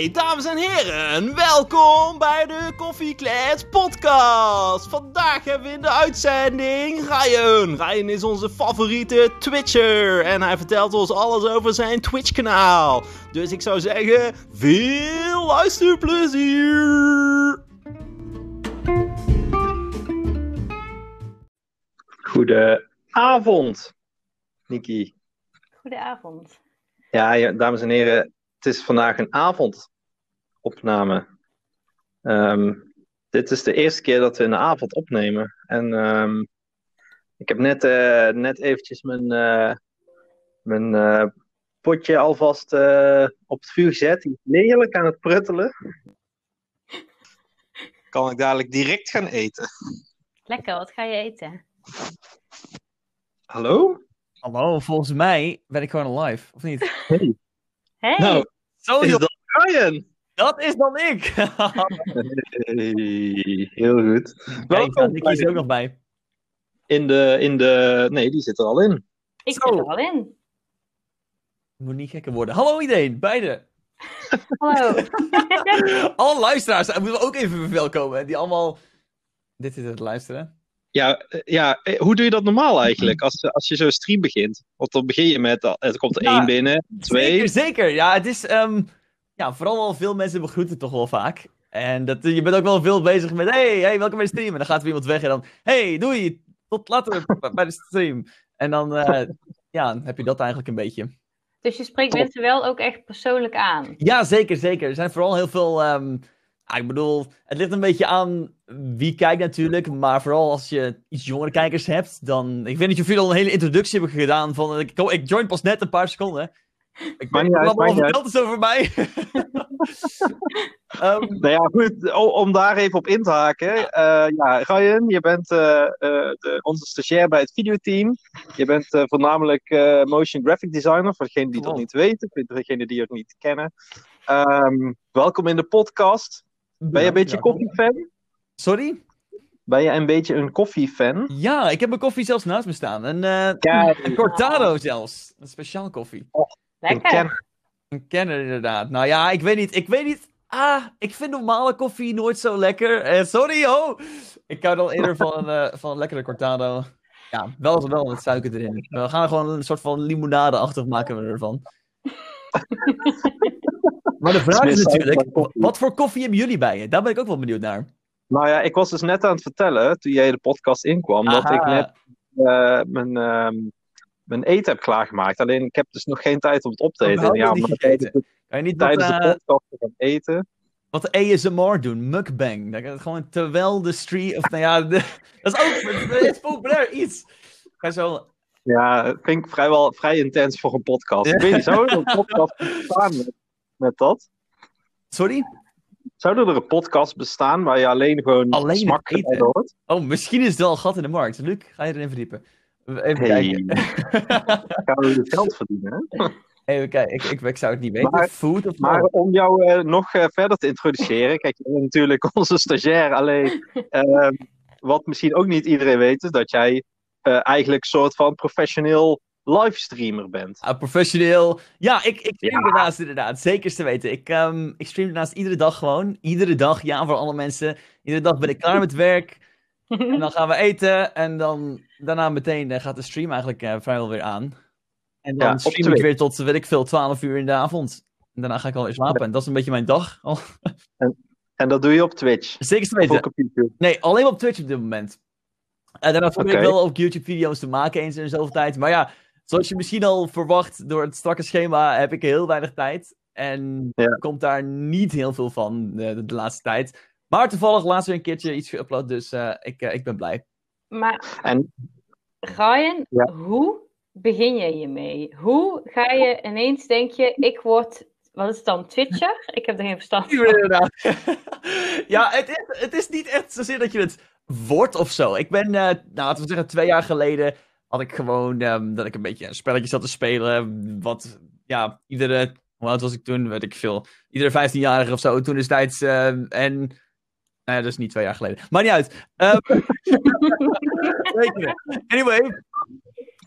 Hey, dames en heren, welkom bij de Koffieklets podcast. Vandaag hebben we in de uitzending Ryan. Ryan is onze favoriete Twitcher en hij vertelt ons alles over zijn Twitch-kanaal. Dus ik zou zeggen, veel luisterplezier! Goedenavond, Niki. Goedenavond. Ja, ja, dames en heren, het is vandaag een avondopname. Ehm, dit is de eerste keer dat we in de avond opnemen. En ehm, ik heb net, eh, net eventjes mijn, eh, mijn eh, potje alvast eh, op het vuur gezet. Die is heerlijk aan het pruttelen. Kan ik dadelijk direct gaan eten. Lekker, wat ga je eten? Hallo? Hallo, volgens mij ben ik gewoon live, of niet? Hey. Hey, Nou, Zo, is dat Ryan? dat is dan ik! Hey, heel goed. Kijk, Welkom Nicky is er ook nog bij. in de, in de... Nee, die zit er al in. ik zo. zit er al in. Het moet niet gekker worden. Hallo iedereen, beide. Hallo. Alle luisteraars moeten we ook even verwelkomen. Die allemaal dit zitten te luisteren. Ja, eh, ja, eh, hoe doe je dat normaal eigenlijk? Als, als je zo'n stream begint. Want dan begin je met, eh, er komt er Ja, één binnen, twee. Zeker, zeker. Ja, het is... ehm, ja, vooral wel veel mensen begroeten toch wel vaak. En dat, je bent ook wel veel bezig met... Hey, hey, welkom bij de stream. En dan gaat er iemand weg en dan... Hey, doei. Tot later bij de stream. En dan... eh, ja, heb je dat eigenlijk een beetje. Dus je spreekt mensen wel ook echt persoonlijk aan. Ja, zeker, zeker. Er zijn vooral heel veel. ehm, ah, ik bedoel, het ligt een beetje aan wie kijkt natuurlijk. Maar vooral als je iets jongere kijkers hebt, dan. Ik weet niet of jullie al een hele introductie hebben gedaan. Van, ik, ik join pas net een paar seconden. Ik weet niet uit, allemaal verteld is over mij. Ehm, Nou ja, goed, om daar even op in te haken. eh, ja, Ryan, je bent eh, eh, de, onze stagiair bij het videoteam. Je bent voornamelijk motion graphic designer, voor degenen die dat niet weten, voor degenen die het niet kennen. Ehm, welkom in de podcast. Ben je een beetje koffiefan? Sorry? Ben je een beetje een koffiefan? Ja, ik heb mijn koffie zelfs naast me staan. Een, eh een cortado zelfs. Een speciaal koffie. Lekker. ken- Een kenner inderdaad. Nou ja, ik weet niet. Ik weet niet. Ah, ik vind normale koffie nooit zo lekker. Eh, sorry, ho. Ik hou dan eerder van, een, eh, van een lekkere cortado. Ja, wel, wel met suiker erin. We gaan er gewoon een soort van limonade-achtig maken we ervan. maar de vraag is natuurlijk, wat voor koffie hebben jullie bij je? Daar ben ik ook wel benieuwd naar. Nou ja, ik was dus net aan het vertellen, toen jij de podcast inkwam, dat ik net eh, mijn, ehm, mijn eten heb klaargemaakt. Alleen ik heb dus nog geen tijd om het op te Oh, eten. Ja, niet gegeten. de, Kan je niet tijdens de eh, podcast gaan eten. wat ASMR doen? Mukbang. Dat het gewoon terwijl de stream... Of nou ja, de- dat is ook dat is populair iets. Ga zo... Ja, dat vind ik vrijwel vrij intens voor een podcast. Ik weet niet, er een podcast met, met dat? Sorry? Zou er een podcast bestaan waar je alleen gewoon Alleen smakgeluiden eten? hoort? Oh, misschien is het wel een gat in de markt. Luc, ga je erin verdiepen? Even Hey. kijken. Gaan we het geld verdienen? Hè? Even kijken, ik, ik, ik zou het niet weten. Maar- Food of Maar om jou eh, nog eh, verder te introduceren. Kijk, je bent natuurlijk onze stagiair. Alleen, ehm, wat misschien ook niet iedereen weet, is dat jij eh, eigenlijk een soort van professioneel livestreamer bent. Ah, professioneel. Ja, ik, ik stream Ja. daarnaast inderdaad. Zeker te weten. Ik, ehm, ik stream daarnaast iedere dag gewoon. Iedere dag, ja, voor alle mensen. Iedere dag ben ik klaar met werk. En dan gaan we eten. En dan daarna meteen eh, gaat de stream eigenlijk eh, vrijwel weer aan. En dan Ja, stream ik weer tot, weet ik veel, 12 uur in de avond. En daarna ga ik alweer slapen. En dat is een beetje mijn dag. Oh, En dat doe je op Twitch. zeker te weten. ook op YouTube. Nee, alleen op Twitch op dit moment. En daarna probeer ik wel ook YouTube-video's te maken eens in zoveel tijd. Maar ja, zoals je misschien al verwacht door het strakke schema, heb ik heel weinig tijd. En Ja. komt daar niet heel veel van eh, de, de laatste tijd. Maar toevallig laatst weer een keertje iets geüpload, dus eh, ik, eh, ik ben blij. Maar En Ryan, Ja. hoe begin je hiermee? Hoe ga je ineens denk je, ik word, wat is het dan, Twitcher? Ik heb er geen verstand van. Ja, het is, het is niet echt zozeer dat je het wordt of zo. Ik ben, eh, nou, laten we zeggen, twee jaar geleden had ik gewoon ehm, dat ik een beetje een spelletje zat te spelen. Wat, ja, iedere, hoe oud was ik toen? Weet ik veel. Iedere 15-jarige of zo toen destijds. ehm, en, nou ja, dat is niet twee jaar geleden. Maar niet uit. Ehm. Anyway,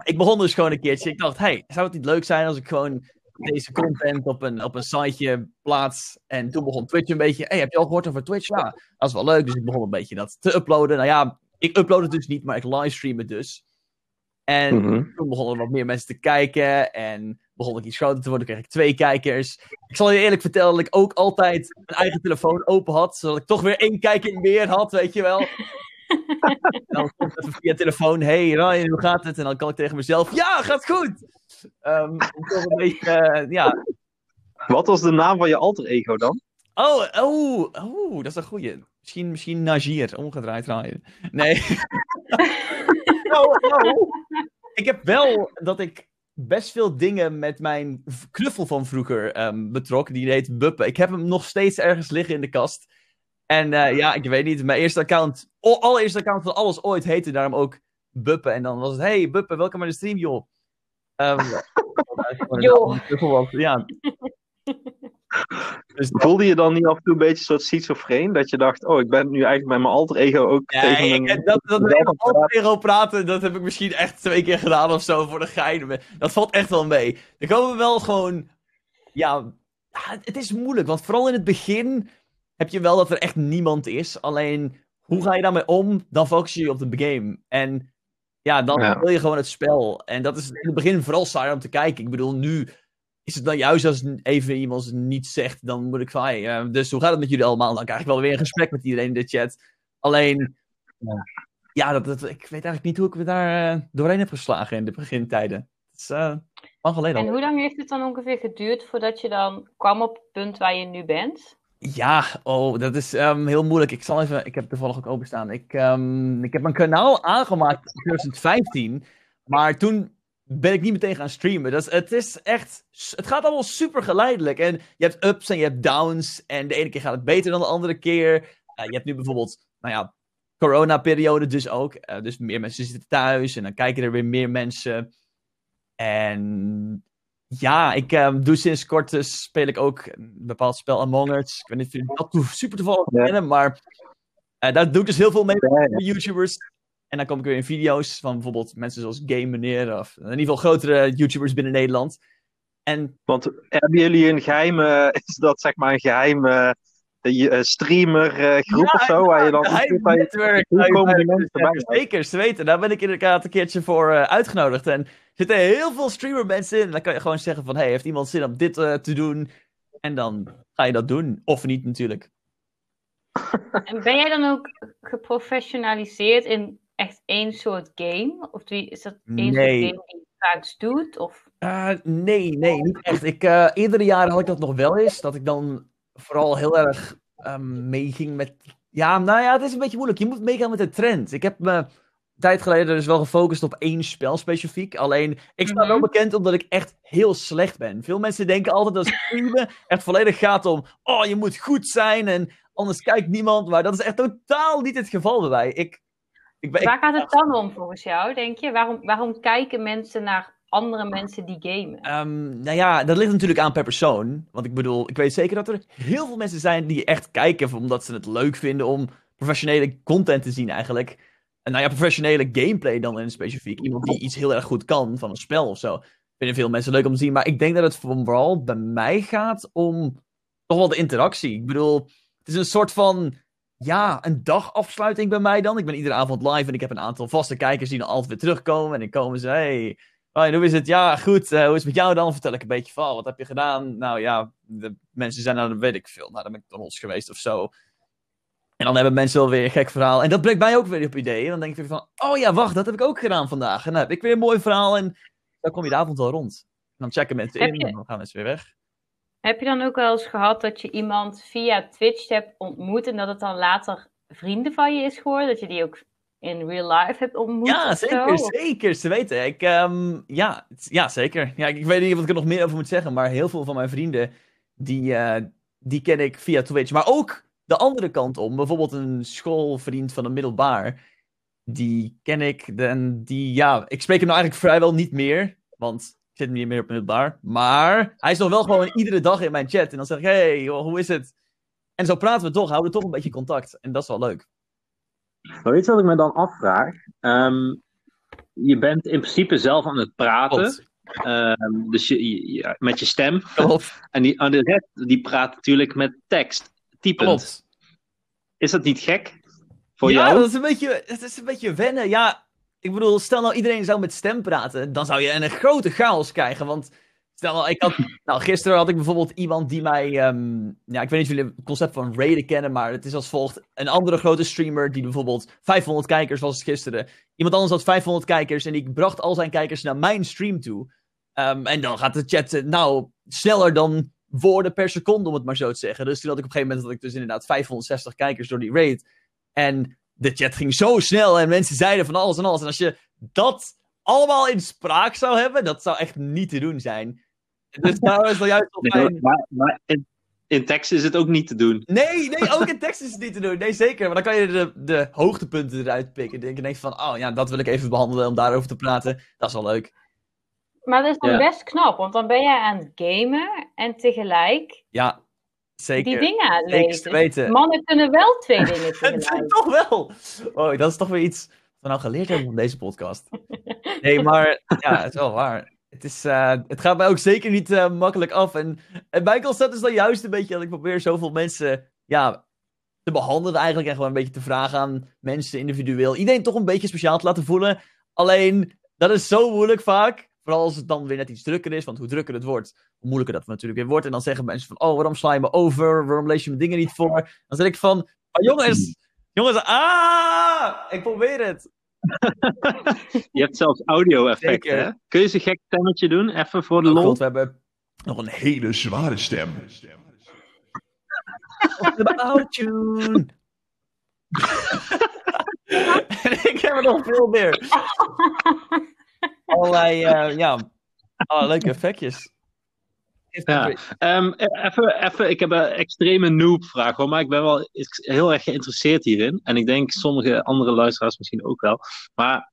ik begon dus gewoon een keertje. Ik dacht, hey, zou het niet leuk zijn als ik gewoon deze content op een, op een siteje plaats. En toen begon Twitch een beetje. Hey, heb je al gehoord over Twitch? Ja, dat is wel leuk. Dus ik begon een beetje dat te uploaden. Nou ja, ik upload het dus niet, maar ik livestream het dus. En Mhm. toen begonnen wat meer mensen te kijken. En begon ik iets groter te worden, kreeg ik twee kijkers. Ik zal je eerlijk vertellen dat ik ook altijd mijn eigen telefoon open had. Zodat ik toch weer één kijker meer had, weet je wel. en dan komt het even via telefoon. Hey Ryan, hoe gaat het? En dan kan ik tegen mezelf. Ja, gaat goed! Ehm, een beetje, eh, ja. Wat was de naam van je alter ego dan? Oh, oh, oh, dat is een goeie. Misschien, misschien Najir, omgedraaid Ryan. Nee. oh, oh. Ik heb wel dat ik best veel dingen met mijn knuffel van vroeger ehm, betrok. Die heet Buppen. Ik heb hem nog steeds ergens liggen in de kast. En eh, ja, ik weet niet. Mijn eerste account, allereerste account van alles ooit heette daarom ook Buppen. En dan was het, hey Buppen, welkom bij de stream, joh. Ehm, Joh. Ja. Dus Voelde je dan niet af en toe een beetje een soort schizofreen? Dat je dacht, oh, ik ben nu eigenlijk met mijn alter ego ook tegen Nee, mijn... ik- dat, dat aan het alter ego praten, dat heb ik misschien echt twee keer gedaan of zo voor de gein. Dat valt echt wel mee. Er komen wel gewoon, ja, ja, het is moeilijk, want vooral in het begin heb je wel dat er echt niemand is. Alleen, hoe ga je daarmee om? Dan focus je je op de game. En ja, dan Ja. wil je gewoon het spel. En dat is in het begin vooral saai om te kijken. Ik bedoel, nu is het dan juist als even iemand niet zegt, dan moet ik van, hey, eh, dus hoe gaat het met jullie allemaal? Dan krijg ik wel weer een gesprek met iedereen in de chat. Alleen, ja, dat, dat, ik weet eigenlijk niet hoe ik me daar eh, doorheen heb geslagen in de begintijden. Het is eh lang geleden En al. hoe lang heeft het dan ongeveer geduurd voordat je dan kwam op het punt waar je nu bent? Ja, oh, dat is ehm, heel moeilijk. Ik zal even, ik heb toevallig ook openstaan. Ik, ehm, ik heb mijn kanaal aangemaakt in 2015, maar toen ben ik niet meteen gaan streamen. Dat het is echt, het gaat allemaal super geleidelijk. En je hebt ups en je hebt downs. En de ene keer gaat het beter dan de andere keer. Eh, je hebt nu bijvoorbeeld, nou ja, corona-periode dus ook. Eh, dus meer mensen zitten thuis en dan kijken er weer meer mensen. En ja, ik ehm, doe sinds kort dus speel ik ook een bepaald spel Among Us. Ik weet niet of jullie dat super toevallig Ja. kennen, maar daar doe ik dus heel veel mee met YouTubers. En dan kom ik weer in video's van bijvoorbeeld mensen zoals Game Meneer of in ieder geval grotere YouTubers binnen Nederland. En Want hebben jullie een geheime, is dat zeg maar een geheime eh, streamer eh, groep Ja, of zo? Waar je dan je- netwerk. erbij? Zeker, ze weten. Daar ben ik inderdaad een keertje voor eh, uitgenodigd. En er zitten heel veel streamer mensen in. En dan kan je gewoon zeggen van, hey, heeft iemand zin om dit eh, te doen? En dan ga je dat doen. Of niet natuurlijk. En ben jij dan ook geprofessionaliseerd in echt één soort game? Of die, is dat één Nee. soort game die je vaak doet? Of... Eh, nee, nee, niet echt. Ik, eh, eerdere jaren had ik dat nog wel eens. Dat ik dan vooral heel erg ehm, meeging met. Ja, nou ja, het is een beetje moeilijk. Je moet meegaan met de trend. Ik heb me een tijd geleden dus wel gefocust op één spel specifiek. Alleen, ik sta wel Mhm. bekend omdat ik echt heel slecht ben. Veel mensen denken altijd dat streamen echt volledig gaat om. Oh, je moet goed zijn en anders kijkt niemand. Maar dat is echt totaal niet het geval bij mij. Ik, ik ben, ik- Waar gaat het dan om volgens jou, denk je? Waarom, waarom kijken mensen naar andere mensen die gamen? Ehm, nou ja, dat ligt natuurlijk aan per persoon. Want ik bedoel, ik weet zeker dat er heel veel mensen zijn die echt kijken omdat ze het leuk vinden om professionele content te zien eigenlijk. En nou ja, professionele gameplay dan in specifiek. Iemand die iets heel erg goed kan van een spel of zo. Vinden veel mensen leuk om te zien. Maar ik denk dat het vooral bij mij gaat om toch wel de interactie. Ik bedoel, het is een soort van, ja, een dagafsluiting bij mij dan. Ik ben iedere avond live en ik heb een aantal vaste kijkers die dan altijd weer terugkomen. En dan komen ze, hey, Ryan, hoe is het? Ja, goed. eh, hoe is het met jou dan? Vertel ik een beetje van. Wat heb je gedaan? Nou ja, de mensen zijn nou, dat weet ik veel. Nou, dan ben ik dan los geweest of zo. En dan hebben mensen wel weer een gek verhaal. En dat brengt mij ook weer op ideeën. Dan denk ik weer van, oh ja, wacht, dat heb ik ook gedaan vandaag. En dan heb ik weer een mooi verhaal en dan kom je de avond wel rond. En dan checken mensen Heb in je- en dan gaan mensen weer weg. Heb je dan ook wel eens gehad dat je iemand via Twitch hebt ontmoet en dat het dan later vrienden van je is geworden? Dat je die ook in real life hebt ontmoet? Ja, zeker, zo? zeker. Ze weten. Ik, ehm, ja, ja, zeker. Ja, ik, ik weet niet wat ik er nog meer over moet zeggen, maar heel veel van mijn vrienden, die, eh, die ken ik via Twitch. Maar ook de andere kant om. Bijvoorbeeld een schoolvriend van een middelbaar. Die ken ik. En die, ja, ik spreek hem nou eigenlijk vrijwel niet meer. Want ik zit niet meer op middelbaar. Maar hij is nog wel gewoon iedere dag in mijn chat. En dan zeg ik, hey, joh, hoe is het? En zo praten we toch, houden we toch een beetje contact. En dat is wel leuk. Maar weet je wat ik me dan afvraag? Ehm, je bent in principe zelf aan het praten. Ehm, dus je, met je stem. Klopt. En die, en de rest die praat natuurlijk met tekst. Typend. Klopt. Is dat niet gek? Voor ja, jou? dat is, een beetje, het is een beetje wennen. Ja, ik bedoel, stel nou iedereen zou met stem praten, dan zou je een grote chaos krijgen. Want stel nou, ik had, nou, gisteren had ik bijvoorbeeld iemand die mij, ehm, ja, ik weet niet of jullie het concept van raiden kennen, maar het is als volgt. Een andere grote streamer die bijvoorbeeld 500 kijkers was het gisteren. Iemand anders had 500 kijkers en die bracht al zijn kijkers naar mijn stream toe. Ehm, en dan gaat de chat, eh, nou, sneller dan woorden per seconde, om het maar zo te zeggen. Dus toen had ik op een gegeven moment, had ik dus inderdaad 560 kijkers door die raid. En de chat ging zo snel en mensen zeiden van alles en alles. En als je dat allemaal in spraak zou hebben, dat zou echt niet te doen zijn. Dus nou is wel juist Nee, maar maar in, in tekst is het ook niet te doen. Nee, nee, ook in tekst is het niet te doen. Nee, zeker. Maar dan kan je de, de hoogtepunten eruit pikken. Dan denk je van, oh ja, dat wil ik even behandelen om daarover te praten. Dat is wel leuk. Maar dat is dan Ja. best knap, want dan ben jij aan het gamen en tegelijk Ja, zeker. die dingen weten. Mannen kunnen wel twee dingen Het tegelijk. toch wel. Oh, dat is toch weer iets wat we nou geleerd hebben van deze podcast. Nee, maar ja, het is wel waar. Het, is, eh, het gaat mij ook zeker niet eh, makkelijk af. En, en mijn concept is dan juist een beetje dat ik probeer zoveel mensen ja, te behandelen eigenlijk. En gewoon een beetje te vragen aan mensen individueel. Iedereen toch een beetje speciaal te laten voelen. Alleen, dat is zo moeilijk vaak. Vooral als het dan weer net iets drukker is. Want hoe drukker het wordt, hoe moeilijker dat natuurlijk weer wordt. En dan zeggen mensen van, oh, waarom sla je me over? Waarom lees je mijn dingen niet voor? Dan zeg ik van, oh, jongens, jongens, ah, ik probeer het. Je hebt zelfs audio-effecten. Hè? Kun je eens een gek stemmetje doen? Even voor de Oh lol. god, we hebben nog een hele zware stem. autotune. en ik heb er nog veel meer. Allerlei, eh, ja, allerlei leuke effectjes. Ja. Ehm, even, even, ik heb een extreme noob-vraag, hoor, maar ik ben wel heel erg geïnteresseerd hierin. En ik denk sommige andere luisteraars misschien ook wel. Maar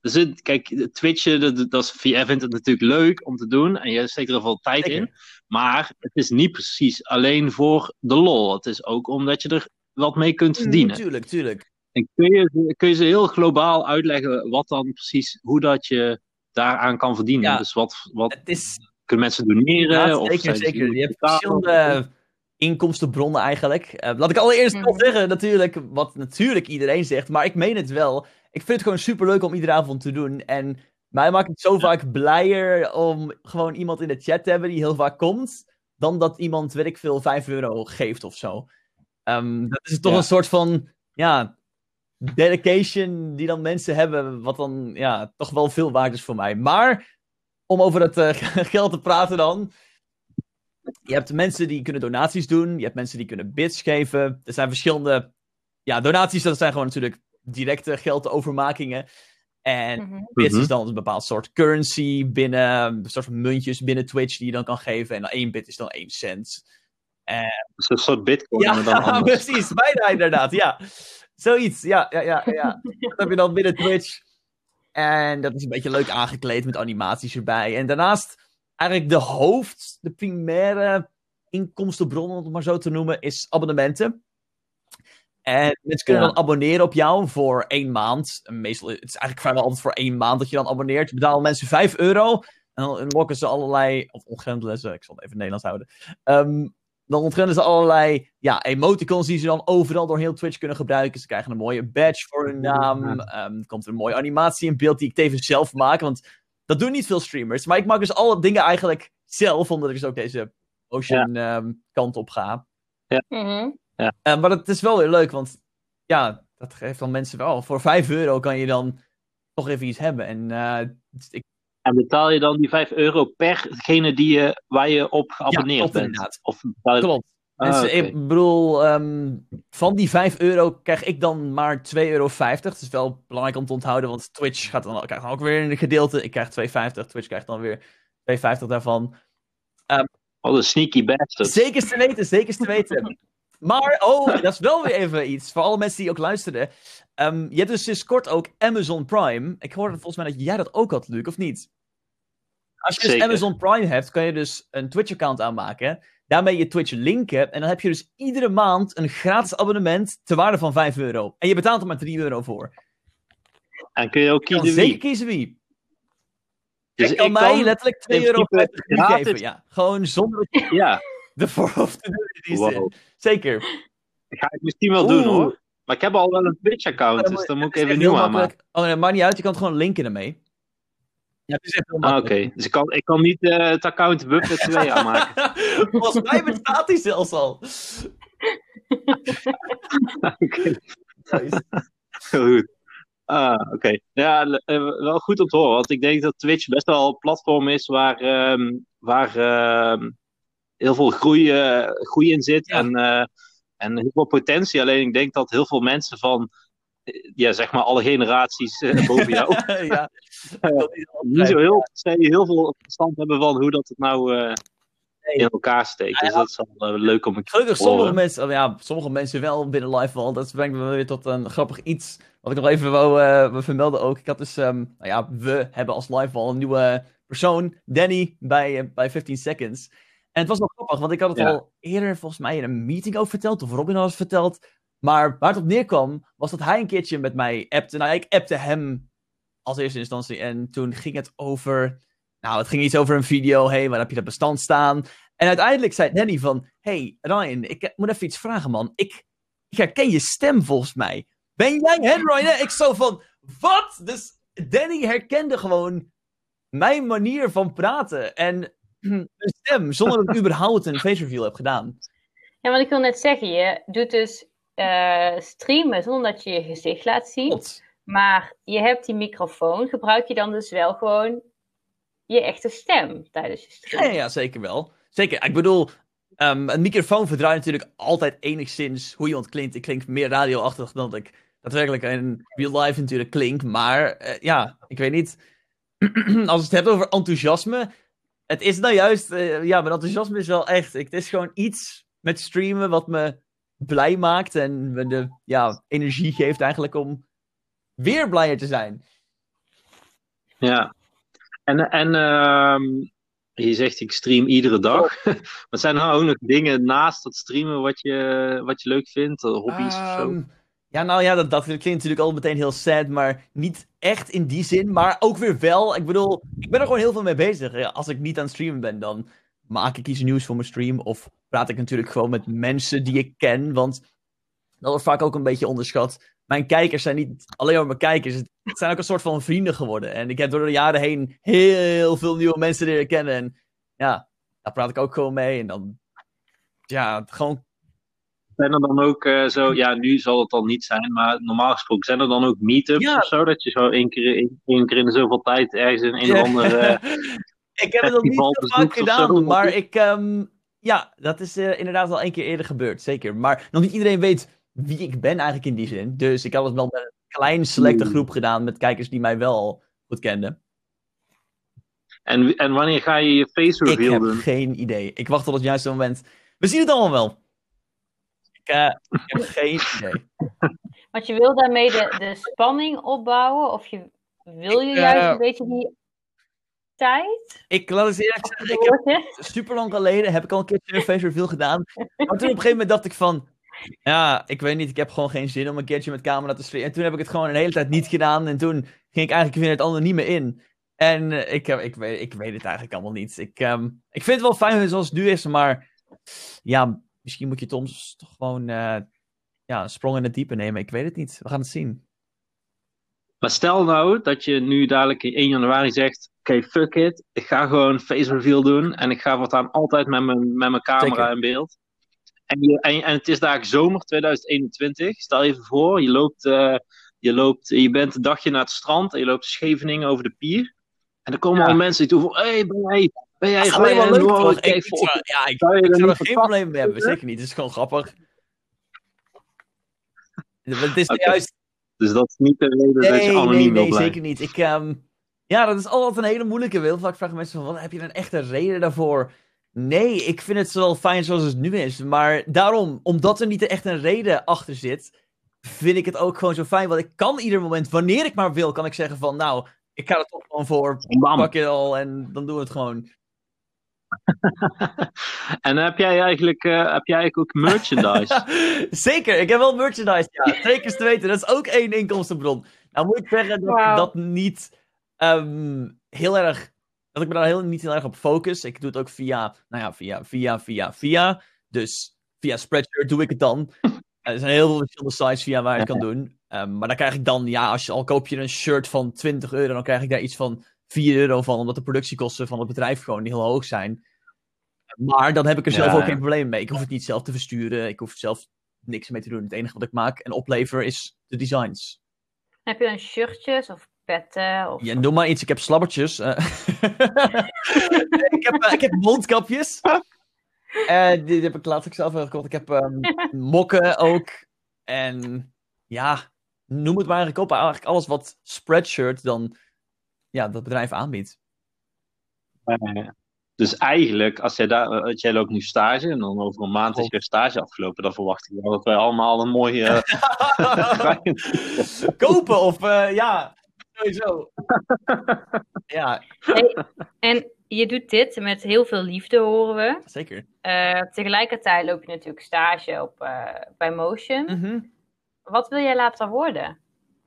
er zit, kijk, Twitchen, dat, dat is, jij vindt het natuurlijk leuk om te doen en je steekt er veel tijd in. Maar het is niet precies alleen voor de lol. Het is ook omdat je er wat mee kunt verdienen. Tuurlijk, tuurlijk. En kun je, kun je ze heel globaal uitleggen wat dan precies, hoe dat je daaraan kan verdienen? Ja. Dus wat, wat Het is kunnen mensen doneren? Ja, of zeker, zeker. Je hebt verschillende inkomstenbronnen eigenlijk. Eh, laat ik allereerst wel Mhm. zeggen, natuurlijk, wat natuurlijk iedereen zegt, maar ik meen het wel. Ik vind het gewoon super leuk om iedere avond te doen. En mij maakt het zo vaak blijer om gewoon iemand in de chat te hebben die heel vaak komt, dan dat iemand, weet ik veel, 5 euro geeft of zo. Ehm, dat is toch Ja. een soort van, ja, dedication die dan mensen hebben, wat dan, ja, toch wel veel waard is voor mij. Maar, om over het eh, geld te praten dan. Je hebt mensen die kunnen donaties doen. Je hebt mensen die kunnen bits geven. Er zijn verschillende. Ja, donaties, dat zijn gewoon natuurlijk directe geldovermakingen. En Mhm. bits Mhm. is dan een bepaald soort currency binnen. Een soort van muntjes binnen Twitch die je dan kan geven. En dan één bit is dan één cent. Dus een soort bitcoin, Ja, maar dan anders. precies. Bijna inderdaad, ja. Zoiets, ja, ja, ja, ja. Dat heb je dan binnen Twitch. En dat is een beetje leuk aangekleed met animaties erbij. En daarnaast, eigenlijk de hoofd, de primaire inkomstenbron, om het maar zo te noemen, is abonnementen. En mensen kunnen dan abonneren op jou voor één maand. En Meestal, het is eigenlijk vrijwel altijd voor één maand dat je dan abonneert. Betalen mensen 5 euro. En dan lokken ze allerlei, of ontgrendelen ze, ik zal het even Nederlands houden. Ehm, dan ontgrendelen ze allerlei ja, emoticons die ze dan overal door heel Twitch kunnen gebruiken. Ze krijgen een mooie badge voor hun naam. Ehm, er komt er een mooie animatie in beeld die ik tevens zelf maak. Want dat doen niet veel streamers. Maar ik maak dus alle dingen eigenlijk zelf, omdat ik dus ook deze Ocean ehm, kant op ga. Mhm. Eh, maar het is wel weer leuk, want ja, dat geeft dan mensen wel. Voor 5 euro kan je dan toch even iets hebben. En eh, ik, En betaal je dan die 5 euro pergene die je, waar je op geabonneerd klopt bent? inderdaad. Of betaal je... klopt. Ah, oké. Ik bedoel, ehm, van die 5 euro krijg ik dan maar 2,50 euro. Dat is wel belangrijk om te onthouden, want Twitch gaat dan, krijgt dan ook weer een gedeelte. Ik krijg 2,50, Twitch krijgt dan weer 2,50 daarvan. Wat een sneaky bastard. Zeker te weten, zeker te weten. Maar, oh, dat is wel weer even iets. Voor alle mensen die ook luisteren. Ehm, je hebt dus sinds kort ook Amazon Prime. Ik hoorde volgens mij dat jij dat ook had, Luc, of niet? Als je dus Zeker. Amazon Prime hebt, kan je dus een Twitch-account aanmaken. Daarmee je Twitch linken. En dan heb je dus iedere maand een gratis abonnement ter waarde van 5 euro. En je betaalt er maar 3 euro voor. En kun je ook Je kiezen zeker wie? kiezen wie. Dus ik kan mij letterlijk 2 euro geven. Ja. Gewoon zonder ja. De voorhoofd te doen in die zin. Zeker. Dat ga ik misschien wel doen hoor. Maar ik heb al wel een Twitch-account, dus dan moet ik even nieuw aanmaken. Oh nee, maakt niet uit, je kan het gewoon linken ermee. Ja, het is echt ah, oké. Dus ik kan, ik kan niet uh, het account Buffet 2 aanmaken. Volgens mij bestaat die zelfs al. oké. Heel goed. Ah, oké. Ja, eh, wel goed om te horen. Want ik denk dat Twitch best wel een platform is waar, um, waar um, heel veel groei, groei in zit. En, uh, en heel veel potentie. Alleen ik denk dat heel veel mensen van ja, zeg maar alle generaties uh, boven jou. ja. Niet zo heel, heel veel verstand hebben van hoe dat het nou uh, in elkaar steekt. Dus dat is wel leuk om te Gelukkig sommige mensen, oh ja, sommige mensen wel binnen Livewall. Dat brengt me weer tot een grappig iets. Wat ik nog even wou vermelden ook. Ik had dus, um, nou ja, we hebben als Livewall een nieuwe persoon, Danny, bij, bij 15 Seconds. En het was wel grappig, want ik had het al eerder volgens mij in een meeting over verteld, of Robin had het verteld. Maar waar het op neerkwam, was dat hij een keertje met mij appte. Nou, ik appte hem als eerste instantie. En toen ging het over. Nou, het ging iets over een video. hey, waar heb je dat bestand staan? En uiteindelijk zei Danny van. hey, Ryan, ik moet even iets vragen, man. Ik, ik herken je stem volgens mij. Ben jij hen, Ryan? Ik zo van. Wat? Dus Danny herkende gewoon mijn manier van praten. En een stem, zonder dat ik überhaupt een face reveal heb gedaan. Ja, want ik wil net zeggen, je doet dus uh, streamen zonder dat je je gezicht laat zien. Maar je hebt die microfoon, gebruik je dan dus wel gewoon je echte stem tijdens je stream? Ja, ja zeker wel. Zeker. Ik bedoel, um, een microfoon verdraait natuurlijk altijd enigszins hoe iemand klinkt. Ik klink meer radioachtig dan dat ik daadwerkelijk in real life natuurlijk klink. Maar uh, ja, ik weet niet. Als het hebt over enthousiasme. Het is nou juist, uh, ja, mijn enthousiasme is wel echt. het is gewoon iets met streamen wat me blij maakt en me de ja, energie geeft eigenlijk om weer blijer te zijn. Ja, en, en uh, je zegt ik stream iedere dag. Wat zijn nou ook nog dingen naast dat streamen wat je, wat je leuk vindt? Hobby's um, of zo? Ja, nou ja, dat, dat klinkt natuurlijk al meteen heel sad, maar niet echt in die zin, maar ook weer wel. Ik bedoel, ik ben er gewoon heel veel mee bezig. Als ik niet aan het streamen ben, dan maak ik iets nieuws voor mijn stream. Of praat ik natuurlijk gewoon met mensen die ik ken. Want dat wordt vaak ook een beetje onderschat. Mijn kijkers zijn niet alleen maar mijn kijkers. Het zijn ook een soort van vrienden geworden. En ik heb door de jaren heen heel veel nieuwe mensen leren kennen. En ja, daar praat ik ook gewoon mee. En dan, ja, gewoon zijn er dan ook uh, zo, ja, nu zal het dan niet zijn, maar normaal gesproken zijn er dan ook meetups ja. of zo? Dat je zo één keer, één, keer in de zoveel tijd ergens in een of andere ik heb het nog niet zo vaak gedaan, maar ik, um, ja, dat is uh, inderdaad al één keer eerder gebeurd, zeker. Maar nog niet iedereen weet wie ik ben eigenlijk in die zin. Dus ik had het wel met een klein selecte hmm. groep gedaan met kijkers die mij wel goed kenden. En, en wanneer ga je je face reveal doen? Ik heb geen idee. Ik wacht tot het juiste moment. We zien het allemaal wel. Ik, uh, ik heb geen idee. Want je wil daarmee de, de spanning opbouwen? Of je, wil je juist uh, een beetje die tijd? Ik laat het eerlijk zeggen, ik heb, super lang geleden heb ik al een keer een face reveal gedaan. Maar toen op een gegeven moment dacht ik van, ja, ik weet niet, ik heb gewoon geen zin om een keertje met camera te streamen. En toen heb ik het gewoon een hele tijd niet gedaan. En toen ging ik eigenlijk weer het andere niet meer in. En uh, ik, ik, weet, ik weet het eigenlijk allemaal niet. Ik, um, ik vind het wel fijn zoals het nu is, maar ja, misschien moet je soms toch gewoon uh, ja, een sprong in het diepe nemen. Ik weet het niet. We gaan het zien. Maar stel nou dat je nu dadelijk in 1 januari zegt: Oké, fuck it. Ik ga gewoon face reveal doen. En ik ga voortaan altijd met mijn, met mijn camera in beeld. En, je, en, en, het is daar zomer 2021. Stel je even voor, je loopt, uh, je, loopt, je bent een dagje naar het strand en je loopt Scheveningen over de pier. En er komen al mensen die toe van: Hé, hey, ben jij. Ben jij alleen wel leuk, ik, ik, ja, ik, zou, er geen probleem mee hebben, zeker niet. Het is gewoon grappig. Het is juist dus dat is niet de reden nee, dat je anoniem nee, nee, Nee, zeker niet. Ik, um, ja, dat is altijd een hele moeilijke. Heel vaak vragen mensen van, wat, heb je een echte reden daarvoor? Nee, ik vind het wel fijn zoals het nu is. Maar daarom, omdat er niet echt een reden achter zit, vind ik het ook gewoon zo fijn. Want ik kan ieder moment, wanneer ik maar wil, kan ik zeggen van, nou, ik ga er toch gewoon voor. Pak je al en dan doen we het gewoon. en heb jij eigenlijk, uh, heb jij ook merchandise? Zeker, ik heb wel merchandise. Ja, zeker te weten. Dat is ook één inkomstenbron. Nou moet ik zeggen dat ik dat niet um, heel erg dat ik me daar heel, niet heel erg op focus. Ik doe het ook via, nou ja, via, via, via, via. Dus via Spreadshirt doe ik het dan. er zijn heel veel verschillende sites via waar je het kan doen. Um, maar dan krijg ik dan, ja, als je al koop je een shirt van 20 euro, dan krijg ik daar iets van 4 euro van, omdat de productiekosten van het bedrijf gewoon heel hoog zijn. Maar dan heb ik er zelf ook geen probleem mee. Ik hoef het niet zelf te versturen. Ik hoef zelf niks mee te doen. Het enige wat ik maak en oplever is de designs. Heb je dan shirtjes of petten? Of... Ja, noem maar iets. Ik heb slabbertjes. Eh. ik, heb, uh, ik heb mondkapjes. Uh, die, heb ik laatst zelf gekocht. Ik heb um, mokken ook. En ja, noem het maar eigenlijk op. Eigenlijk alles wat Spreadshirt dan ja, dat bedrijf aanbiedt. Dus eigenlijk, als jij, daar, eh, jij loopt nu stage en dan over een maand is je stage afgelopen, dan verwacht ik wel dat wij allemaal een mooie. Uh, Kopen of uh, ja, sowieso. ja. Hey, en je doet dit met heel veel liefde, horen we. Zeker. tegelijkertijd loop je natuurlijk stage op, bij Motion. Mhm. Wat wil jij later worden?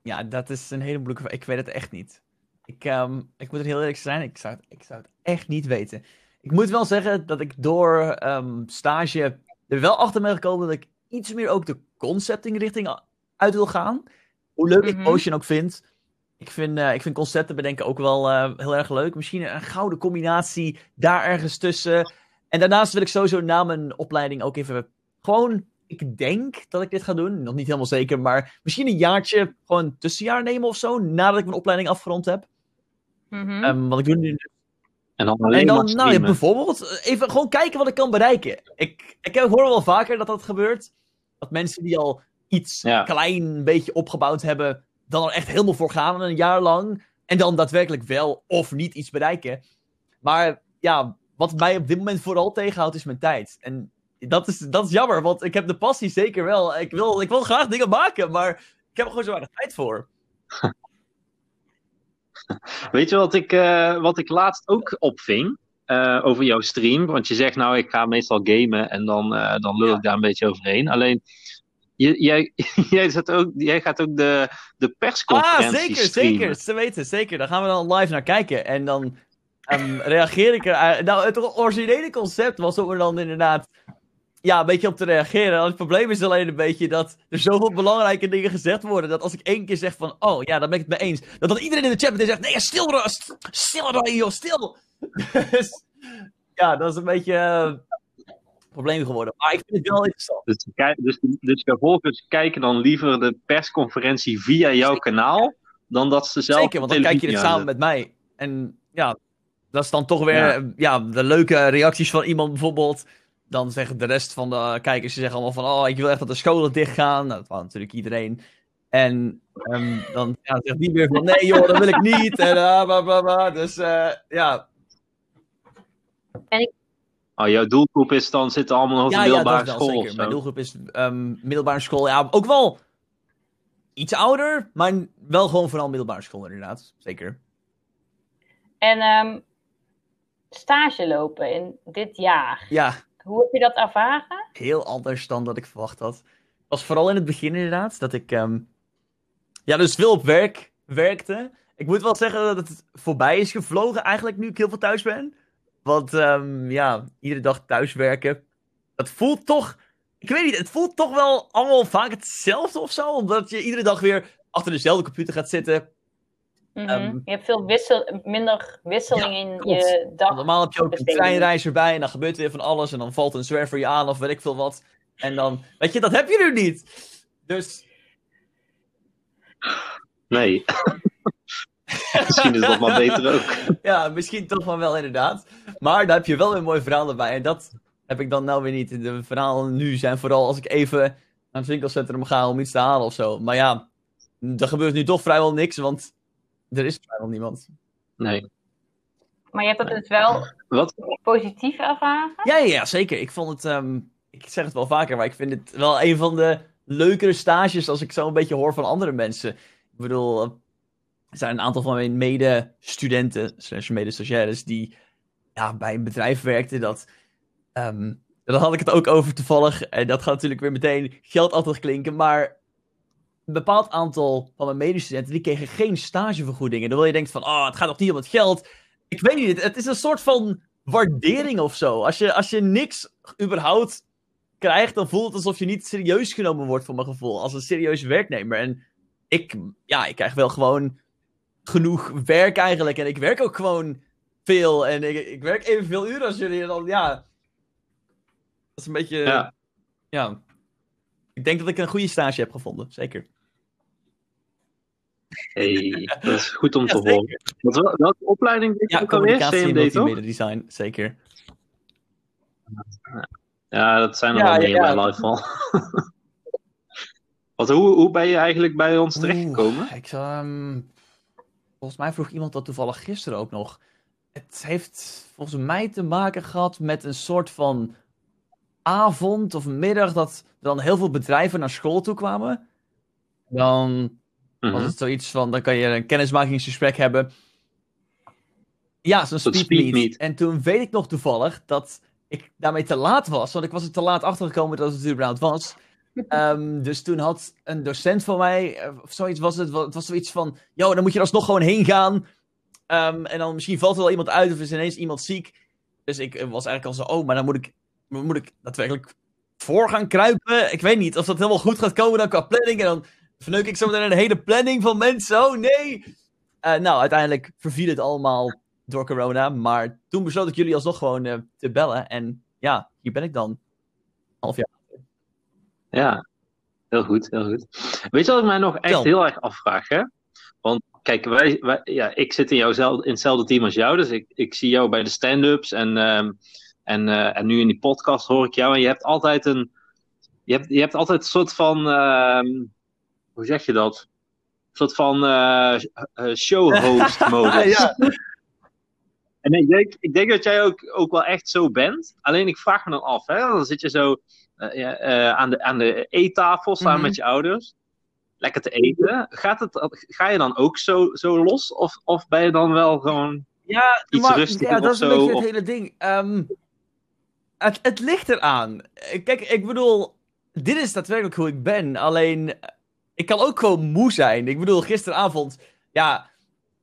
Ja, dat is een hele moeilijke vraag. Ik weet het echt niet. Ik, um, ik moet er heel eerlijk zijn, ik zou, het, ik zou het echt niet weten. Ik moet wel zeggen dat ik door um, stage er wel achter ben gekomen dat ik iets meer ook de concepting richting uit wil gaan. Hoe leuk ik mhm. ook vind. Ik vind, uh, ik vind concepten bedenken ook wel uh, heel erg leuk. Misschien een gouden combinatie daar ergens tussen. En daarnaast wil ik sowieso na mijn opleiding ook even gewoon ik denk dat ik dit ga doen. Nog niet helemaal zeker, maar misschien een jaartje gewoon tussenjaar nemen of zo. Nadat ik mijn opleiding afgerond heb. Mm -hmm. want ik doe nu. En dan, alleen en dan nou, ja, bijvoorbeeld eh, even gewoon kijken wat ik kan bereiken. Ik, ik hoor wel vaker dat dat gebeurt. Dat mensen die al iets klein beetje opgebouwd hebben, dan er echt helemaal voor gaan een jaar lang. En dan daadwerkelijk wel of niet iets bereiken. Maar ja, wat mij op dit moment vooral tegenhoudt, is mijn tijd. En dat is, dat is jammer, want ik heb de passie zeker wel. Ik wil, ik wil graag dingen maken, maar ik heb er gewoon zo weinig tijd voor. Weet je wat ik, uh, wat ik laatst ook opving? Uh, over jouw stream. Want je zegt nou, ik ga meestal gamen en dan, uh, dan lul ik daar een beetje overheen. Alleen, je, jij, jij, zet ook, jij gaat ook de, de persconferentie Ah, zeker, streamen. zeker. Ze weten, zeker. Daar gaan we dan live naar kijken. En dan um, reageer ik er... Nou, het originele concept was om er dan inderdaad ja, een beetje op te reageren. Het probleem is alleen een beetje dat er zoveel belangrijke dingen gezegd worden. Dat als ik één keer zeg van, oh ja, dan ben ik het mee eens. Dat dan iedereen in de chat meteen zegt, nee, stil er, stil er, joh, stil. dus, ja, dat is een beetje uh, probleem geworden. Maar ik vind het wel interessant. Dus, dus, dus vervolgens kijken dan liever de persconferentie via jouw kanaal, dan dat ze zelf Zeker, want dan kijk je het samen met mij. En ja, dat is dan toch weer ja. ja, de leuke reacties van iemand bijvoorbeeld dan zeggen de rest van de kijkers, ze zeggen allemaal van, oh, ik wil echt dat de scholen dichtgaan. Nou, dat wou natuurlijk iedereen. En um, dan ja, zegt die weer van, nee joh, dat wil ik niet. En uh, bla, bla, bla. Dus uh, ja. En ik... Oh, jouw doelgroep is dan, zitten allemaal nog op ja, middelbare ja, school zeker. Mijn doelgroep is um, middelbare school. Ja, ook wel iets ouder, maar wel gewoon vooral middelbare school inderdaad. Zeker. En um, stage lopen in dit jaar. Ja. Hoe heb je dat ervaren? Heel anders dan dat ik verwacht had. Was vooral in het begin inderdaad, dat ik um, ja, dus veel op werk werkte. Ik moet wel zeggen dat het voorbij is gevlogen eigenlijk nu ik heel veel thuis ben. Want um, ja, iedere dag thuiswerken, dat voelt toch... Ik weet niet, het voelt toch wel allemaal vaak hetzelfde of zo. Omdat je iedere dag weer achter dezelfde computer gaat zitten. Mm -hmm. je hebt veel wissel, minder wisseling in je dag. normaal heb je ook een treinreis erbij en dan gebeurt weer van alles en dan valt een zwerver je aan of weet ik veel wat. En dan, weet je, dat heb je nu niet. Dus. Nee. misschien is dat maar beter ook. ja, misschien toch maar wel inderdaad. Maar daar heb je wel weer een mooi verhaal erbij. En dat heb ik dan nou weer niet. De verhalen nu zijn vooral als ik even naar het winkelcentrum ga om iets te halen of zo. Maar ja, er gebeurt nu toch vrijwel niks, want er is vrijwel niemand. Nee. Maar je hebt dat dus wel Wat? positief ervaren? Ja, ja, zeker. Ik vond het, um, ik zeg het wel vaker, maar ik vind het wel een van de leukere stages als ik zo een beetje hoor van andere mensen. Ik bedoel, er zijn een aantal van mijn medestudenten, slash medestagiaires, die ja, bij een bedrijf werkten dat... Um, daar had ik het ook over toevallig. En dat gaat natuurlijk weer meteen geld altijd klinken. Maar een bepaald aantal van mijn medestudenten, die kregen geen stagevergoedingen. Terwijl je denkt van, oh, het gaat toch niet om het geld. ik weet niet, het is een soort van waardering of zo. Als je, als je niks überhaupt krijgt, dan voelt het alsof je niet serieus genomen wordt, voor mijn gevoel. Als een serieuze werknemer. En ik, ja, ik krijg wel gewoon genoeg werk eigenlijk. En ik werk ook gewoon veel. En ik, ik werk evenveel uren als jullie. En dan, ja. Dat is een beetje. Ja. ja. Ik denk dat ik een goede stage heb gevonden, zeker. Hey, dat is goed om te horen. Wat, welke opleiding deed je ook alweer? CMD, toch? design, zeker. Ja, dat zijn er wel meer bij Livefall. Wat, hoe, hoe ben je eigenlijk bij ons terechtgekomen? Ik, um, volgens mij vroeg iemand dat toevallig gisteren ook nog. Het heeft volgens mij te maken gehad met een soort van avond of middag dat er dan heel veel bedrijven naar school toe kwamen. Dan was mhm. het zoiets van, dan kan je een kennismakingsgesprek hebben. Ja, zo'n speed, speed meet. En toen weet ik nog toevallig dat ik daarmee te laat was. Want ik was er te laat achtergekomen dat het überhaupt was. Um, dus toen had een docent van mij, eh, of zoiets was het, het was zoiets van, joh, dan moet je er alsnog gewoon heen gaan. Um, en dan misschien valt er wel iemand uit of is ineens iemand ziek. Dus ik eh, was eigenlijk al zo, oh, maar dan moet ik, moet ik daadwerkelijk voor gaan kruipen. Ik weet niet of dat helemaal goed gaat komen dan qua planning. En dan verneuk ik zo meteen een hele planning van mensen. Oh nee! Uh, nou, uiteindelijk verviel het allemaal door corona. Maar toen besloot ik jullie alsnog gewoon uh, te bellen. En ja, hier ben ik dan. Half jaar. Ja, heel goed, heel goed. Weet je wat ik mij nog echt heel erg afvraag, hè? Want kijk, wij, wij, ja, ik zit in, jouzelfde, in hetzelfde team als jou. Dus ik, ik zie jou bij de stand-ups en, um, en, uh, en nu in die podcast hoor ik jou. En je hebt altijd een. Je hebt, je hebt altijd een soort van. Uh, hoe zeg je dat? Een soort van uh, showhost-modus. ja. En ik denk, ik denk dat jij ook, ook wel echt zo bent. Alleen ik vraag me dan af, hè? Dan zit je zo uh, aan, de, aan de eettafel samen mhm. met je ouders. Lekker te eten. Gaat het, ga je dan ook zo, zo los? Of, of ben je dan wel gewoon ja, iets maar, rustiger ja, dat is een beetje het hele ding. Um, het, het ligt eraan. Kijk, ik bedoel, dit is daadwerkelijk hoe ik ben. Alleen, ik kan ook gewoon moe zijn. Ik bedoel, gisteravond, ja,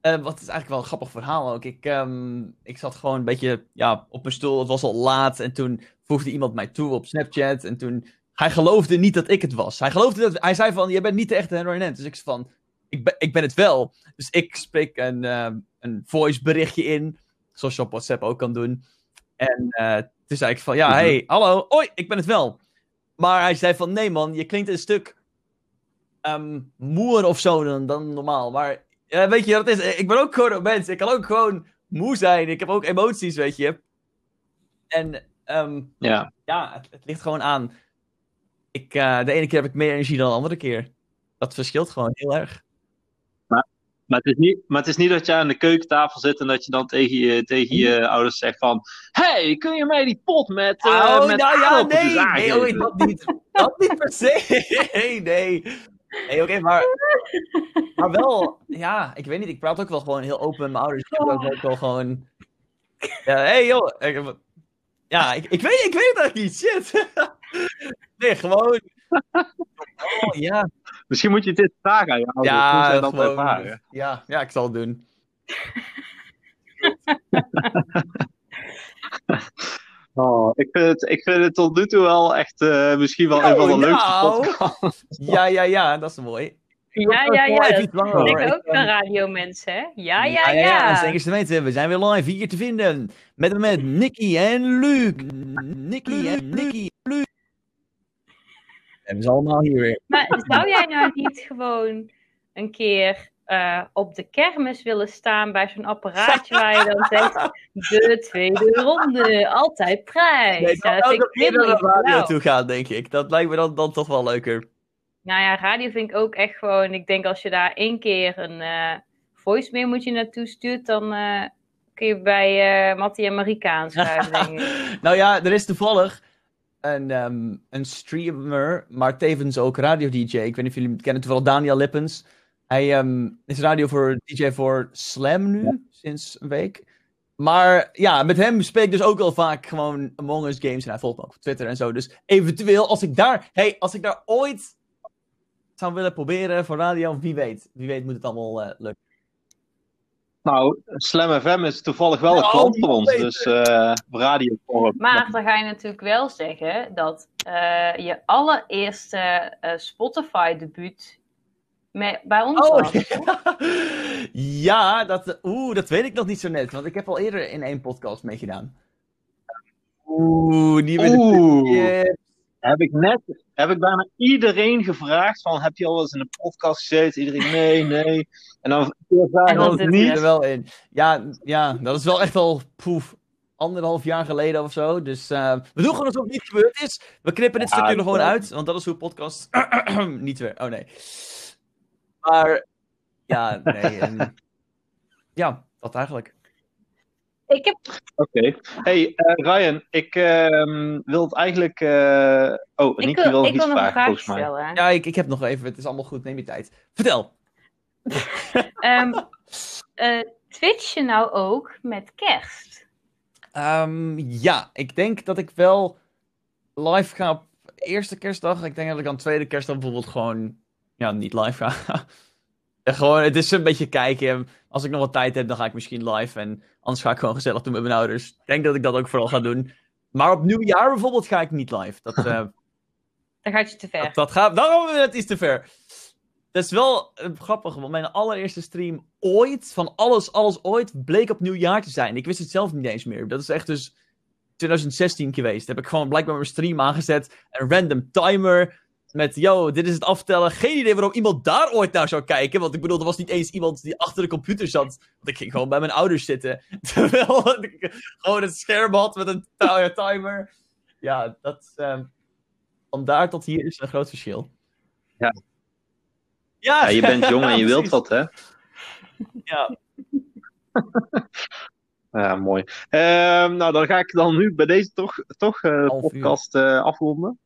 uh, wat is eigenlijk wel een grappig verhaal ook. Ik, um, ik zat gewoon een beetje ja, op mijn stoel. Het was al laat. En toen voegde iemand mij toe op Snapchat. En toen. Hij geloofde niet dat ik het was. Hij geloofde dat. Hij zei van: Je bent niet de echte Henry Nent. Dus ik zei van: ik ben, ik ben het wel. Dus ik spreek een, uh, een voice berichtje in. Zoals je op WhatsApp ook kan doen. En uh, toen zei ik van: Ja, hey, hallo. Oi, ik ben het wel. Maar hij zei van: Nee, man, je klinkt een stuk. Um, moer of zo dan, dan normaal. Maar ja, weet je wat het is? Ik ben ook gewoon een mens. Ik kan ook gewoon moe zijn. Ik heb ook emoties, weet je. En um, ja, ja het, het, ligt gewoon aan. Ik, uh, de ene keer heb ik meer energie dan de andere keer. Dat verschilt gewoon heel erg. Maar, maar, het, is niet, maar het is niet dat je aan de keukentafel zit en dat je dan tegen je, tegen je ouders zegt van... hey, kun je mij die pot met, uh, oh, met nou ja, nee, nee, dat niet. Dat niet per se. nee, nee. Nee, oké, maar, maar wel, ja, ik weet niet, ik praat ook wel gewoon heel open met mijn ouders. Ik heb ook wel gewoon, ja, hey joh, ik, ja, ik, ik, weet, ik weet het eigenlijk niet, shit. nee, gewoon, oh, ja. Misschien moet je dit vragen aan je ouders, ja, dat gewoon, Ja, ja, ik zal het doen. Oh, ik, vind het, ik vind het tot nu toe wel echt uh, misschien wel een van de oh, leukste nou. podcasts. Ja, ja, ja, dat is mooi. Ja, ja, ja. Dat ik ook van radiomensen, hè? Ja, ja, ja. Zeker te weten, we zijn weer live hier te vinden. Met met Nicky en Luc. Nicky en Nicky en Luc. En we zijn allemaal hier weer. Maar zou jij nou niet gewoon een keer uh, op de kermis willen staan bij zo'n apparaatje waar je dan zegt: de tweede ronde, altijd prijs. Nee, ja, dat vind ik naar radio toe gaan, denk ik. Dat lijkt me dan, dan toch wel leuker. Nou ja, radio vind ik ook echt gewoon. Ik denk als je daar één keer een uh, voicemail moet je naartoe stuurt, dan uh, kun je bij uh, Mattie en Marika aanschuiven. denk ik. nou ja, er is toevallig een, um, een streamer, maar tevens ook radio-DJ. Ik weet niet of jullie kennen toevallig Daniel Lippens. Hij um, is radio voor DJ voor Slam nu, sinds een week. Maar ja, met hem speel ik dus ook al vaak gewoon Among Us games. En hij volgt me ook op Twitter en zo. Dus eventueel, als ik daar, hey, als ik daar ooit zou willen proberen voor radio, wie weet. Wie weet moet het allemaal uh, lukken. Nou, Slam FM is toevallig wel een klant van ons, dus uh, radio. Maar dan ga je natuurlijk wel zeggen dat uh, je allereerste uh, Bij ons oh, ja, dat, oeh, dat weet ik nog niet zo net, want ik heb al eerder in één podcast meegedaan. Oeh, niet meer de heb ik net, heb ik bijna iedereen gevraagd van, heb je al eens in een podcast gezeten? Iedereen, nee, nee. En dan was het niet. er wel in. Ja, ja, dat is wel echt al, poef, anderhalf jaar geleden of zo. Dus uh, we doen gewoon alsof het niet gebeurd is. We knippen dit stukje er gewoon uit, want dat is hoe podcast niet weer. Oh nee. Maar, ja, nee. En, ja, dat eigenlijk. Ik heb... Oké. Hey, uh, Ryan, ik uh, wil het eigenlijk... Uh... Oh, Nicky wil, nog iets vragen, volgens mij. Stellen. Ja, ik, ik heb nog even. Het is allemaal goed. Neem je tijd. Vertel. um, Twitch je nou ook met kerst? Um, ja, ik denk dat ik wel live ga op eerste kerstdag. Ik denk dat ik aan tweede kerstdag bijvoorbeeld gewoon ja, niet live ga. gewoon, het is een beetje kijken. Als ik nog wat tijd heb, dan ga ik misschien live. En anders ga ik gewoon gezellig doen met mijn ouders. Ik denk dat ik dat ook vooral ga doen. Maar op nieuwjaar bijvoorbeeld ga ik niet live. Dat, uh, dan gaat je te ver. Dat, dat gaat, dan het iets te ver. Dat is wel uh, grappig, want mijn allereerste stream ooit, van alles, alles ooit, bleek op nieuwjaar te zijn. Ik wist het zelf niet eens meer. Dat is echt dus 2016 geweest. Heb ik gewoon blijkbaar mijn stream aangezet. Een random timer. Met, yo, dit is het aftellen. Geen idee waarom iemand daar ooit naar zou kijken. Want ik bedoel, er was niet eens iemand die achter de computer zat. Want ik ging gewoon bij mijn ouders zitten. Terwijl ik gewoon het scherm had met een timer. Ja, dat... Um, van daar tot hier is een groot verschil. Ja. Ja, ja je bent jong en je wilt wat, hè? Ja. ja, mooi. Um, nou, dan ga ik dan nu bij deze toch, toch uh, podcast uh, afronden.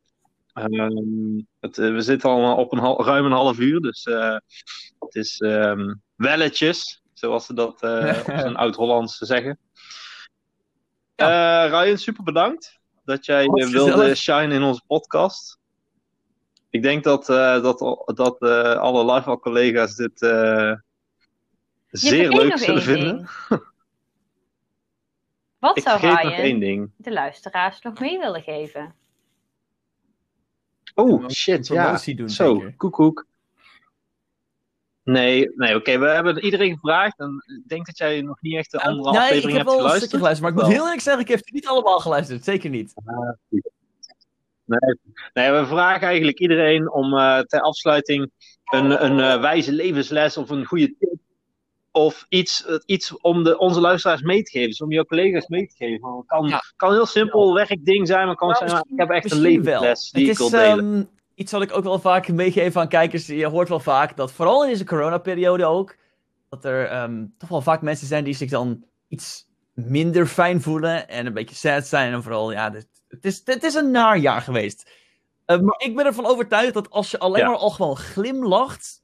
Ehm, het, eh, we zitten al op een ruim een half uur, dus uh, het is um, welletjes, zoals ze dat uh, op zijn oud-Hollands zeggen. Ja. Ryan, super bedankt dat jij wilde shine in onze podcast. Ik denk dat, dat, dat alle live collega's dit zeer leuk zullen vinden. Wat zou Ryan de luisteraars nog mee willen geven? Oh, shit, ja. Doen, Zo, koekoek. Nee, nee oké. We hebben iedereen gevraagd. En ik denk dat jij nog niet echt de andere nee, aflevering hebt geluisterd. Nee, ik heb wel een geluisterd. Maar ik moet heel eerlijk zeggen, ik heb het niet allemaal geluisterd. Zeker niet. Nee, nee, we vragen eigenlijk iedereen om uh, ter afsluiting een, een uh, wijze levensles of een goede tip of iets, iets om de, onze luisteraars mee te geven, dus om jouw collega's mee te geven. Het kan, ja. kan een heel simpel werkding zijn, maar kan nou, zijn, ik heb echt een levensles die ik wil delen. Um, iets wat ik ook wel vaak meegeef aan kijkers, je hoort wel vaak dat, vooral in deze coronaperiode ook, dat er um, toch wel vaak mensen zijn die zich dan iets minder fijn voelen en een beetje sad zijn. En vooral, ja, het, het is, het is een naar jaar geweest. Uh, maar ik ben ervan overtuigd dat als je alleen maar al gewoon glimlacht,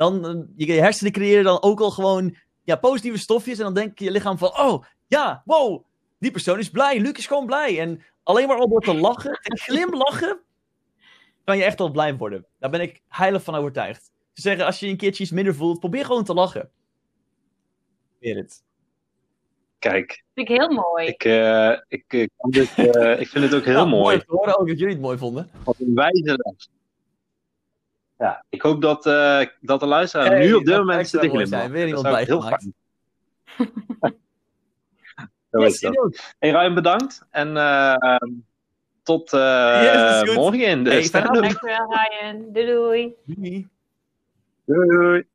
dan eh, je hersenen creëren dan ook al gewoon ja, positieve stofjes. En dan denk je lichaam van, oh, ja, wow, die persoon is blij. Luc is gewoon blij. En alleen maar al door te lachen en glimlachen, kan je echt al blij worden. Daar ben ik heilig van overtuigd. Ze zeggen, als je een keertje iets minder voelt, probeer gewoon te lachen. Probeer het. Kijk. Vind ik heel mooi. Ik, uh, ik, ik, uh, ik vind het ook heel mooi. Ik hoorde ook dat jullie het mooi vonden. Wat een wijze les. Ja, ik hoop dat, uh, dat de luisteraar nu op dit moment zit te glimlachen. Weer iemand blij heel fijn. Zo is dat. Hey Ryan, bedankt. En uh, tot uh, yes, morgen in de hey, Dankjewel Ryan. Doei doei. Doei. Doei.